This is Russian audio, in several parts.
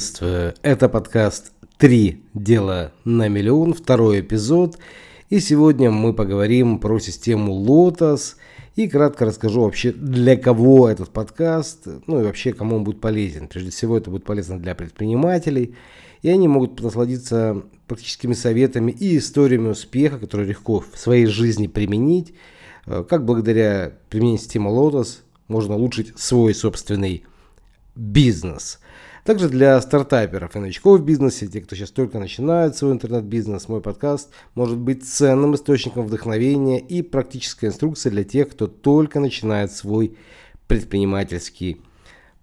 Приветствую, это подкаст «Три дела на миллион», второй эпизод. И сегодня мы поговорим про систему Lotus. И кратко расскажу вообще, для кого этот подкаст, ну и вообще, кому он будет полезен. Прежде всего, это будет полезно для предпринимателей, и они могут насладиться практическими советами и историями успеха, которые легко в своей жизни применить, э, как благодаря применению системы Lotus можно улучшить свой собственный бизнес – также для стартаперов и новичков в бизнесе, те, кто сейчас только начинает свой интернет-бизнес, мой подкаст может быть ценным источником вдохновения и практической инструкции для тех, кто только начинает свой предпринимательский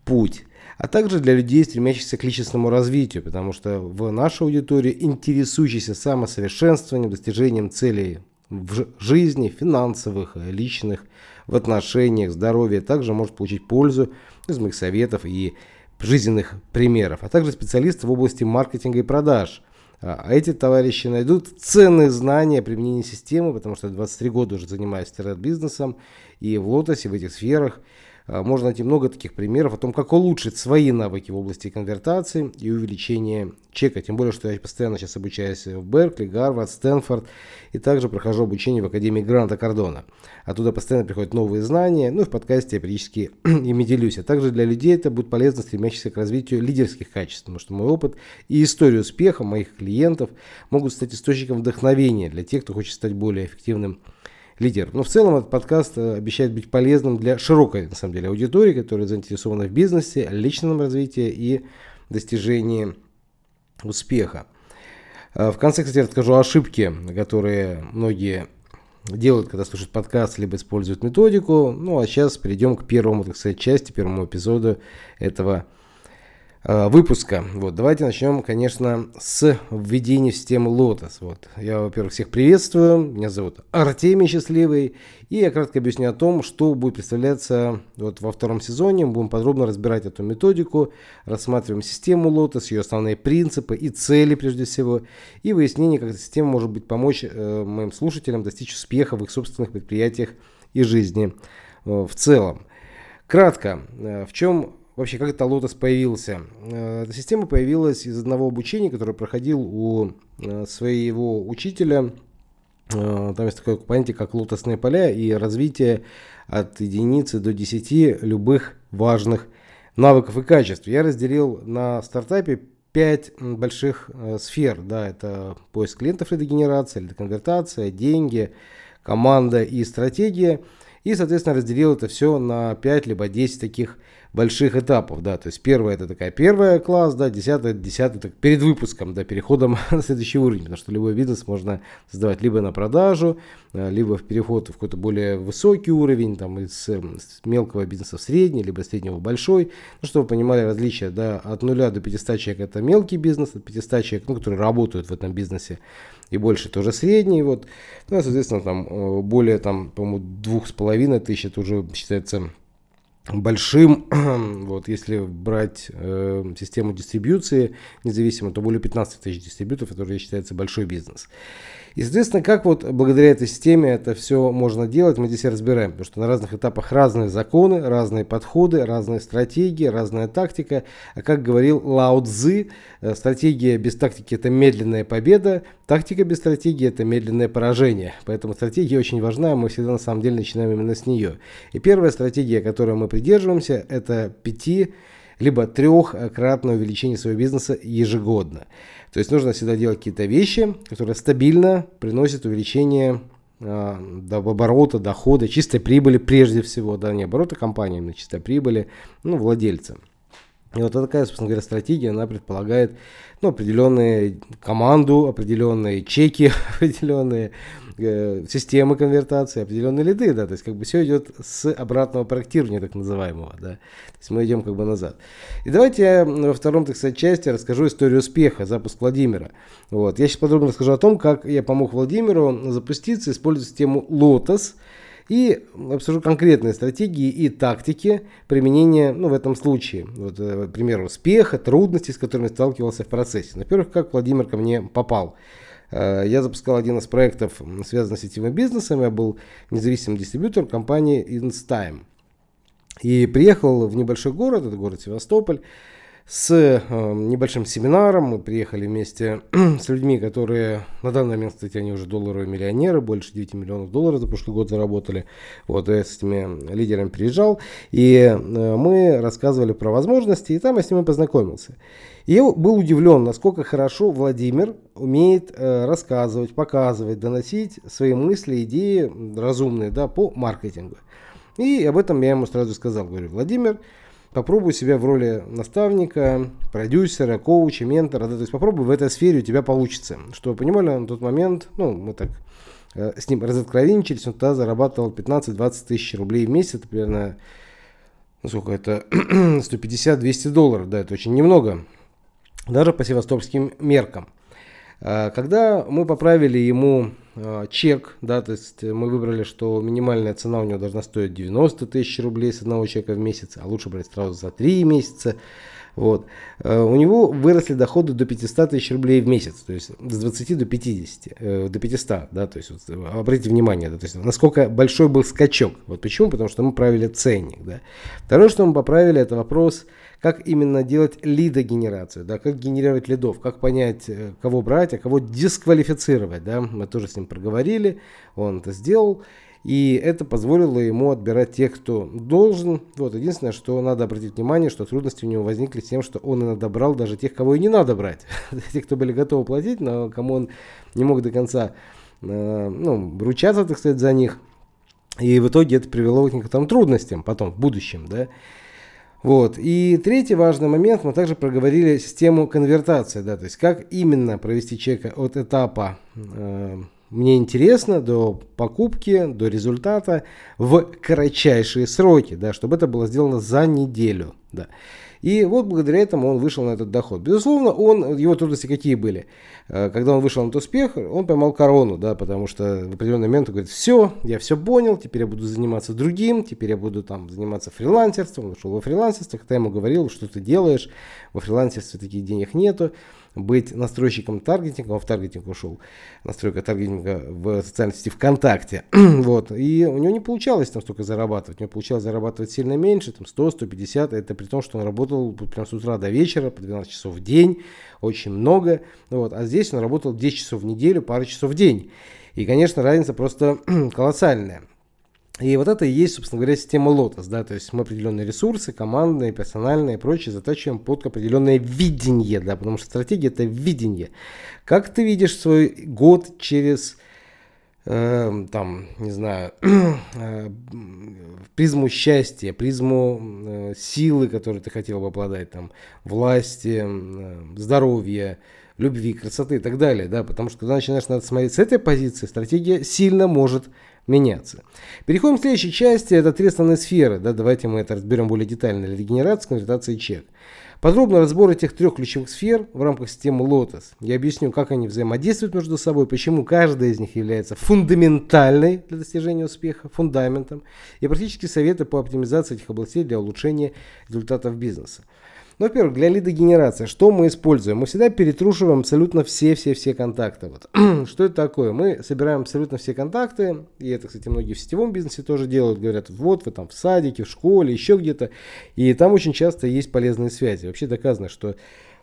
путь. А также для людей, стремящихся к личностному развитию, потому что в нашей аудитории интересующиеся самосовершенствованием, достижением целей в жизни, финансовых, личных, в отношениях, здоровье, также может получить пользу из моих советов и жизненных примеров, а также специалисты в области маркетинга и продаж. А эти товарищи найдут ценные знания применения системы, потому что 23 года уже занимаюсь интернет-бизнесом и в Лотосе, в этих сферах – а, можно найти много таких примеров о том, как улучшить свои навыки в области конвертации и увеличения чека. Тем более, что я постоянно сейчас обучаюсь в Беркли, Гарвард, Стэнфорд и также прохожу обучение в Академии Гранта Кардона. Оттуда постоянно приходят новые знания, ну и в подкасте я периодически ими делюсь. А также для людей это будет полезно, стремящихся к развитию лидерских качеств, потому что мой опыт и история успеха моих клиентов могут стать источником вдохновения для тех, кто хочет стать более эффективным лидеров. Но в целом этот подкаст э, обещает быть полезным для широкой, на самом деле, аудитории, которая заинтересована в бизнесе, личном развитии и достижении успеха. Э, в конце, кстати, расскажу ошибки, которые многие делают, когда слушают подкаст, либо используют методику. Ну, а сейчас перейдем к первому, так сказать, части, первому эпизоду этого Э, выпуска. Вот, давайте начнем, конечно, с введения в систему Lotus. Вот. Я, во-первых, всех приветствую. Меня зовут Артемий Счастливый. И я кратко объясню о том, что будет представляться вот во втором сезоне. Мы будем подробно разбирать эту методику, рассматриваем систему Lotus, ее основные принципы и цели прежде всего, и выяснение, как эта система может быть помочь э, моим слушателям достичь успеха в их собственных предприятиях и жизни э, в целом. Кратко, э, в чем вообще как это Lotus появился. Э, эта система появилась из одного обучения, которое проходил у э, своего учителя. Э, там есть такое понятие, как лотосные поля и развитие от единицы до 10 любых важных навыков и качеств. Я разделил на стартапе 5 больших сфер. Да, это поиск клиентов, лидогенерация, лидоконвертация, деньги, команда и стратегия. И, соответственно, разделил это все на 5 либо 10 таких больших этапов, да, то есть первое это такая первая класс, да, десятая, десятая, так, перед выпуском, да, переходом на следующий уровень, потому что любой бизнес можно создавать либо на продажу, э, либо в переход в какой-то более высокий уровень, там, из э, мелкого бизнеса в средний, либо среднего в большой, ну, чтобы вы понимали различия, да, от нуля до 500 человек это мелкий бизнес, от 500 человек, ну, которые работают в этом бизнесе, и больше тоже средний, вот, ну, соответственно, там, э, более, там, по-моему, двух с половиной тысяч, это уже считается большим, вот если брать э, систему дистрибьюции независимо, то более 15 тысяч дистрибьюторов, это считается большой бизнес. И, соответственно, как вот благодаря этой системе это все можно делать, мы здесь и разбираем, потому что на разных этапах разные законы, разные подходы, разные стратегии, разная тактика. А как говорил Лао Цзы, э, стратегия без тактики это медленная победа, тактика без стратегии это медленное поражение. Поэтому стратегия очень важна, мы всегда на самом деле начинаем именно с нее. И первая стратегия, которой мы придерживаемся, это пяти либо трехкратное увеличение своего бизнеса ежегодно. То есть нужно всегда делать какие-то вещи, которые стабильно приносят увеличение э, оборота, дохода, чистой прибыли прежде всего, да, не оборота компании, но чистой прибыли, ну, владельца. И вот такая, собственно говоря, стратегия, она предполагает ну, определенную команду, определенные чеки, определенные э, системы конвертации, определенные лиды, да, то есть как бы все идет с обратного проектирования так называемого, да, то есть мы идем как бы назад. И давайте я во втором, так сказать, части расскажу историю успеха, запуск Владимира. Вот, я сейчас подробно расскажу о том, как я помог Владимиру запуститься, используя систему Lotus, и обсужу конкретные стратегии и тактики применения ну, в этом случае. Вот, э, пример успеха, трудностей, с которыми сталкивался в процессе. Во-первых, как Владимир ко мне попал. Э, я запускал один из проектов, связанных с сетевым бизнесом. Я был независимым дистрибьютором компании InStime. И приехал в небольшой город, это город Севастополь, с э, небольшим семинаром. Мы приехали вместе с людьми, которые на данный момент, кстати, они уже долларовые миллионеры, больше 9 миллионов долларов за прошлый год заработали. Вот я с этими лидерами приезжал, и э, мы рассказывали про возможности, и там я с ними познакомился. И я был удивлен, насколько хорошо Владимир умеет э, рассказывать, показывать, доносить свои мысли, идеи разумные да, по маркетингу. И об этом я ему сразу сказал. Говорю, Владимир, попробуй себя в роли наставника, продюсера, коуча, ментора, да, то есть попробуй в этой сфере у тебя получится. Что понимали на тот момент, ну, мы так э, с ним разоткровенничались, он тогда зарабатывал 15-20 тысяч рублей в месяц, это примерно, ну, сколько это, 150-200 долларов, да, это очень немного, даже по севастопольским меркам. А, когда мы поправили ему а, чек, да, то есть мы выбрали, что минимальная цена у него должна стоить 90 тысяч рублей с одного чека в месяц, а лучше брать сразу за 3 месяца. Вот. А, у него выросли доходы до 500 тысяч рублей в месяц, то есть с 20 до 50, э, до 500, да, то есть вот, обратите внимание, да, то есть насколько большой был скачок. Вот почему? Потому что мы правили ценник, да. Второе, что мы поправили, это вопрос как именно делать лидогенерацию, да, как генерировать лидов, как понять, э, кого брать, а кого дисквалифицировать, да, мы тоже с ним проговорили, он это сделал, и это позволило ему отбирать тех, кто должен. Вот, единственное, что надо обратить внимание, что трудности у него возникли с тем, что он иногда брал даже тех, кого и не надо брать. Тех, кто были готовы платить, но кому он не мог до конца э, ну, ручаться, так сказать, за них. И в итоге это привело к некоторым трудностям потом, в будущем, да. Вот. И третий важный момент, мы также проговорили систему конвертации, да, то есть как именно провести человека от этапа э, «мне интересно» до покупки, до результата в кратчайшие сроки, да, чтобы это было сделано за неделю. Да. И вот благодаря этому он вышел на этот доход. Безусловно, он, его трудности какие были? Э, когда он вышел на этот успех, он поймал корону, да, потому что в определенный момент он говорит, все, я все понял, теперь я буду заниматься другим, теперь я буду там заниматься фрилансерством. Он ушел во фрилансерство, когда я ему говорил, что ты делаешь, во фрилансерстве таких денег нету быть настройщиком таргетинга, он в таргетинг ушел, настройка таргетинга в социальной сети ВКонтакте, вот, и у него не получалось там столько зарабатывать, у него получалось зарабатывать сильно меньше, там 100-150, это при том, что он работал прям с утра до вечера, по 12 часов в день, очень много, вот, а здесь он работал 10 часов в неделю, пару часов в день, и, конечно, разница просто колоссальная. И вот это и есть, собственно говоря, система Lotus, да, то есть мы определенные ресурсы, командные, персональные и прочее затачиваем под определенное видение, да, потому что стратегия это видение. Как ты видишь свой год через, э, там, не знаю, э, призму счастья, призму э, силы, которой ты хотел бы обладать, там, власти, э, здоровья, любви, красоты и так далее, да, потому что когда начинаешь надо смотреть с этой позиции, стратегия сильно может меняться. Переходим к следующей части, это три основные сферы, да, давайте мы это разберем более детально, регенерация, конвертация и чек. Подробно разбор этих трех ключевых сфер в рамках системы Lotus. Я объясню, как они взаимодействуют между собой, почему каждая из них является фундаментальной для достижения успеха, фундаментом, и практически советы по оптимизации этих областей для улучшения результатов бизнеса. Ну, во-первых, для лидогенерации, что мы используем? Мы всегда перетрушиваем абсолютно все-все-все контакты. Вот. что это такое? Мы собираем абсолютно все контакты, и это, кстати, многие в сетевом бизнесе тоже делают, говорят, вот вы там в садике, в школе, еще где-то, и там очень часто есть полезные связи. Вообще доказано, что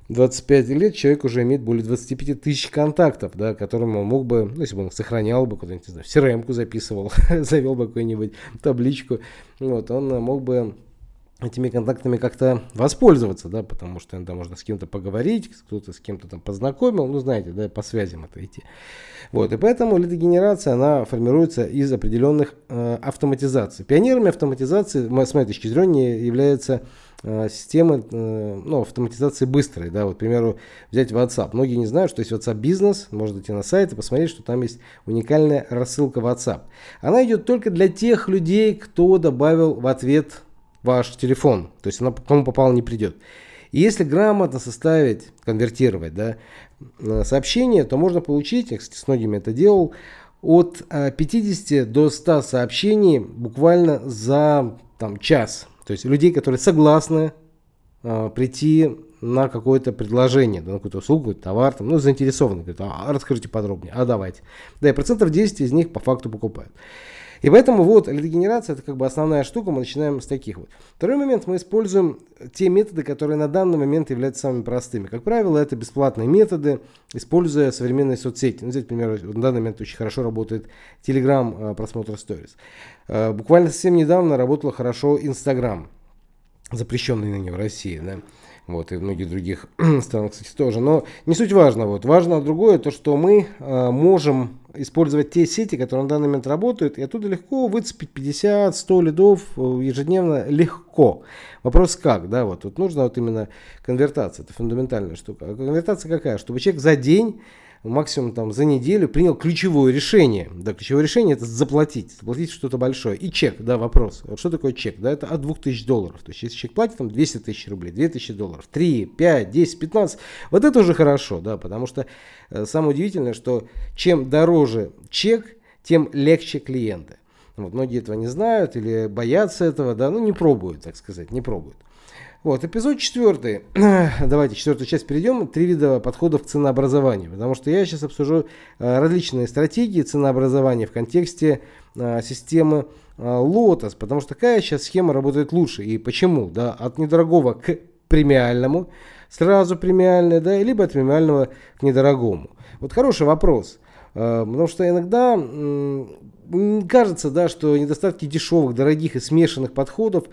25 лет человек уже имеет более 25 тысяч контактов, да, которым он мог бы, ну, если бы он сохранял бы куда-нибудь, не знаю, в crm записывал, завел бы какую-нибудь табличку, вот, он мог бы этими контактами как-то воспользоваться, да, потому что иногда можно с кем-то поговорить, кто-то с кем-то там познакомил, ну, знаете, да, по связям это идти. Вот, и поэтому лидогенерация, она формируется из определенных э, автоматизаций. Пионерами автоматизации, с моей точки зрения, является э, системы э, ну, автоматизации быстрой. Да, вот, к примеру, взять WhatsApp. Многие не знают, что есть WhatsApp бизнес. Можно идти на сайт и посмотреть, что там есть уникальная рассылка WhatsApp. Она идет только для тех людей, кто добавил в ответ ваш телефон. То есть она кому попало не придет. И если грамотно составить, конвертировать да, э, сообщение, то можно получить, я, кстати, с многими это делал, от 50 э, до 100 сообщений буквально за там, час. То есть людей, которые согласны э, прийти на какое-то предложение, на какую-то услугу, товар, там, ну, заинтересованы, говорят, а расскажите подробнее, а давайте. Да, и процентов 10 из них по факту покупают. И поэтому вот лидогенерация это как бы основная штука, мы начинаем с таких вот. Второй момент, мы используем те методы, которые на данный момент являются самыми простыми. Как правило, это бесплатные методы, используя современные соцсети. Ну, здесь, например, на данный момент очень хорошо работает Telegram э, просмотр Stories. Э, буквально совсем недавно работало хорошо Instagram, запрещенный ныне в России. Да? Вот, и в многих других странах, кстати, тоже. Но не суть важно. Вот. Важно другое, то, что мы э, можем использовать те сети, которые на данный момент работают, и оттуда легко выцепить 50-100 лидов э, ежедневно легко. Вопрос как, да, вот тут нужно вот именно конвертация, это фундаментальная штука. А конвертация какая? Чтобы человек за день максимум там за неделю принял ключевое решение. Да, ключевое решение это заплатить, заплатить что-то большое. И чек, да, вопрос. Вот что такое чек? Да, это от 2000 долларов. То есть, если человек платит там 200 тысяч рублей, 2000 долларов, 3, 5, 10, 15, вот это уже хорошо, да, потому что э, самое удивительное, что чем дороже чек, тем легче клиенты. Вот, многие этого не знают или боятся этого, да, ну не пробуют, так сказать, не пробуют. Вот, эпизод четвертый. Давайте четвертую часть перейдем. Три вида подходов к ценообразованию. Потому что я сейчас обсужу э, различные стратегии ценообразования в контексте э, системы э, Lotus. Потому что какая сейчас схема работает лучше и почему? Да, от недорогого к премиальному, сразу премиальное, да, либо от премиального к недорогому. Вот хороший вопрос. Потому что иногда кажется, да, что недостатки дешевых, дорогих и смешанных подходов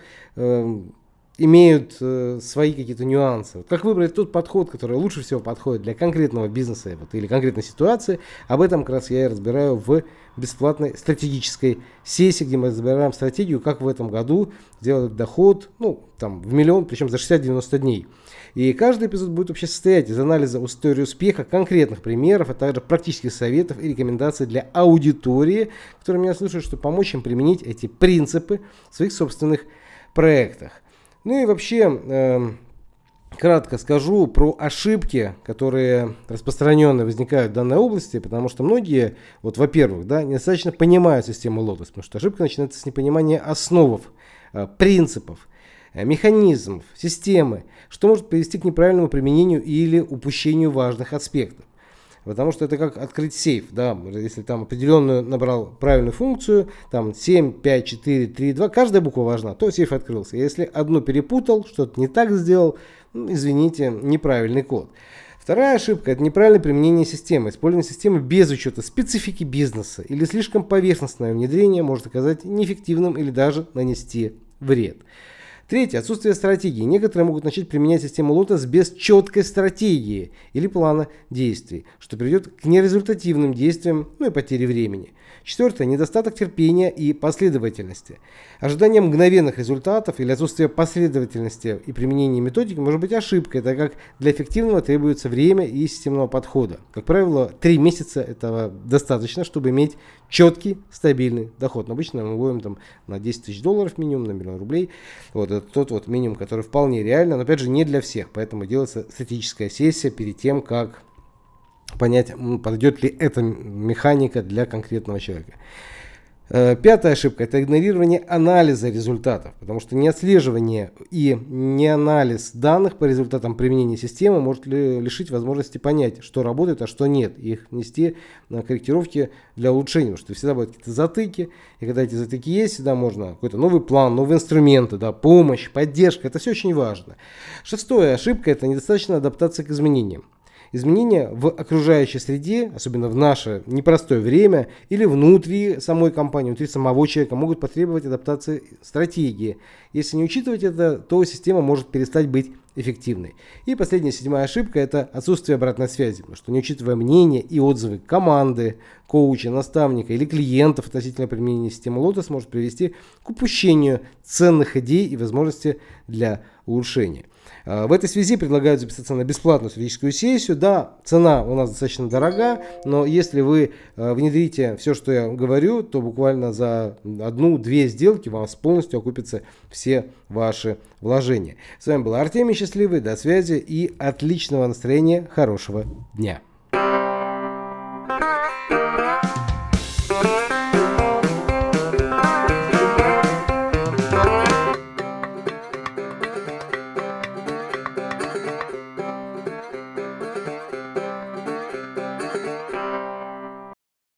имеют э, свои какие-то нюансы. Вот как выбрать тот подход, который лучше всего подходит для конкретного бизнеса вот, или конкретной ситуации, об этом как раз я и разбираю в бесплатной стратегической сессии, где мы разбираем стратегию, как в этом году сделать доход ну, там, в миллион, причем за 60-90 дней. И каждый эпизод будет вообще состоять из анализа истории успеха, конкретных примеров, а также практических советов и рекомендаций для аудитории, которые меня слушают, чтобы помочь им применить эти принципы в своих собственных проектах. Ну и вообще, э, кратко скажу про ошибки, которые распространенно возникают в данной области, потому что многие, вот, во-первых, да, недостаточно понимают систему Lotus, потому что ошибка начинается с непонимания основ, э, принципов, э, механизмов, системы, что может привести к неправильному применению или упущению важных аспектов. Потому что это как открыть сейф, да, если там определенную набрал правильную функцию, там 7, 5, 4, 3, 2, каждая буква важна, то сейф открылся. Если одну перепутал, что-то не так сделал, ну, извините, неправильный код. Вторая ошибка – это неправильное применение системы. Использование системы без учета специфики бизнеса или слишком поверхностное внедрение может оказать неэффективным или даже нанести вред. Третье. Отсутствие стратегии. Некоторые могут начать применять систему Lotus без четкой стратегии или плана действий, что приведет к нерезультативным действиям, ну и потере времени. Четвертое. Недостаток терпения и последовательности. Ожидание мгновенных результатов или отсутствие последовательности и применения методики может быть ошибкой, так как для эффективного требуется время и системного подхода. Как правило, три месяца этого достаточно, чтобы иметь четкий, стабильный доход. Но обычно мы выводим там на 10 тысяч долларов минимум, на миллион рублей. Вот это тот вот минимум, который вполне реально, но опять же не для всех. Поэтому делается статическая сессия перед тем, как понять, подойдет ли эта механика для конкретного человека. Э, пятая ошибка – это игнорирование анализа результатов, потому что не отслеживание и не анализ данных по результатам применения системы может лишить возможности понять, что работает, а что нет, и их нести на корректировки для улучшения, потому что всегда будут какие-то затыки, и когда эти затыки есть, всегда можно какой-то новый план, новые инструменты, да, помощь, поддержка, это все очень важно. Шестое ошибка – это недостаточная адаптация к изменениям. Изменения в окружающей среде, особенно в наше непростое время, или внутри самой компании, внутри самого человека, могут потребовать адаптации стратегии. Если не учитывать это, то система может перестать быть эффективной. И последняя, седьмая ошибка – это отсутствие обратной связи, потому что не учитывая мнения и отзывы команды, коуча, наставника или клиентов относительно применения системы Lotus может привести к упущению ценных идей и возможностей для улучшения. А, в этой связи предлагаю записаться на бесплатную стратегическую сессию. Да, цена у нас достаточно дорога, но если вы а, внедрите все, что я говорю, то буквально за одну-две сделки у вас полностью окупятся все ваши вложения. С вами был Артемий Счастливый, до связи и отличного настроения, хорошего дня.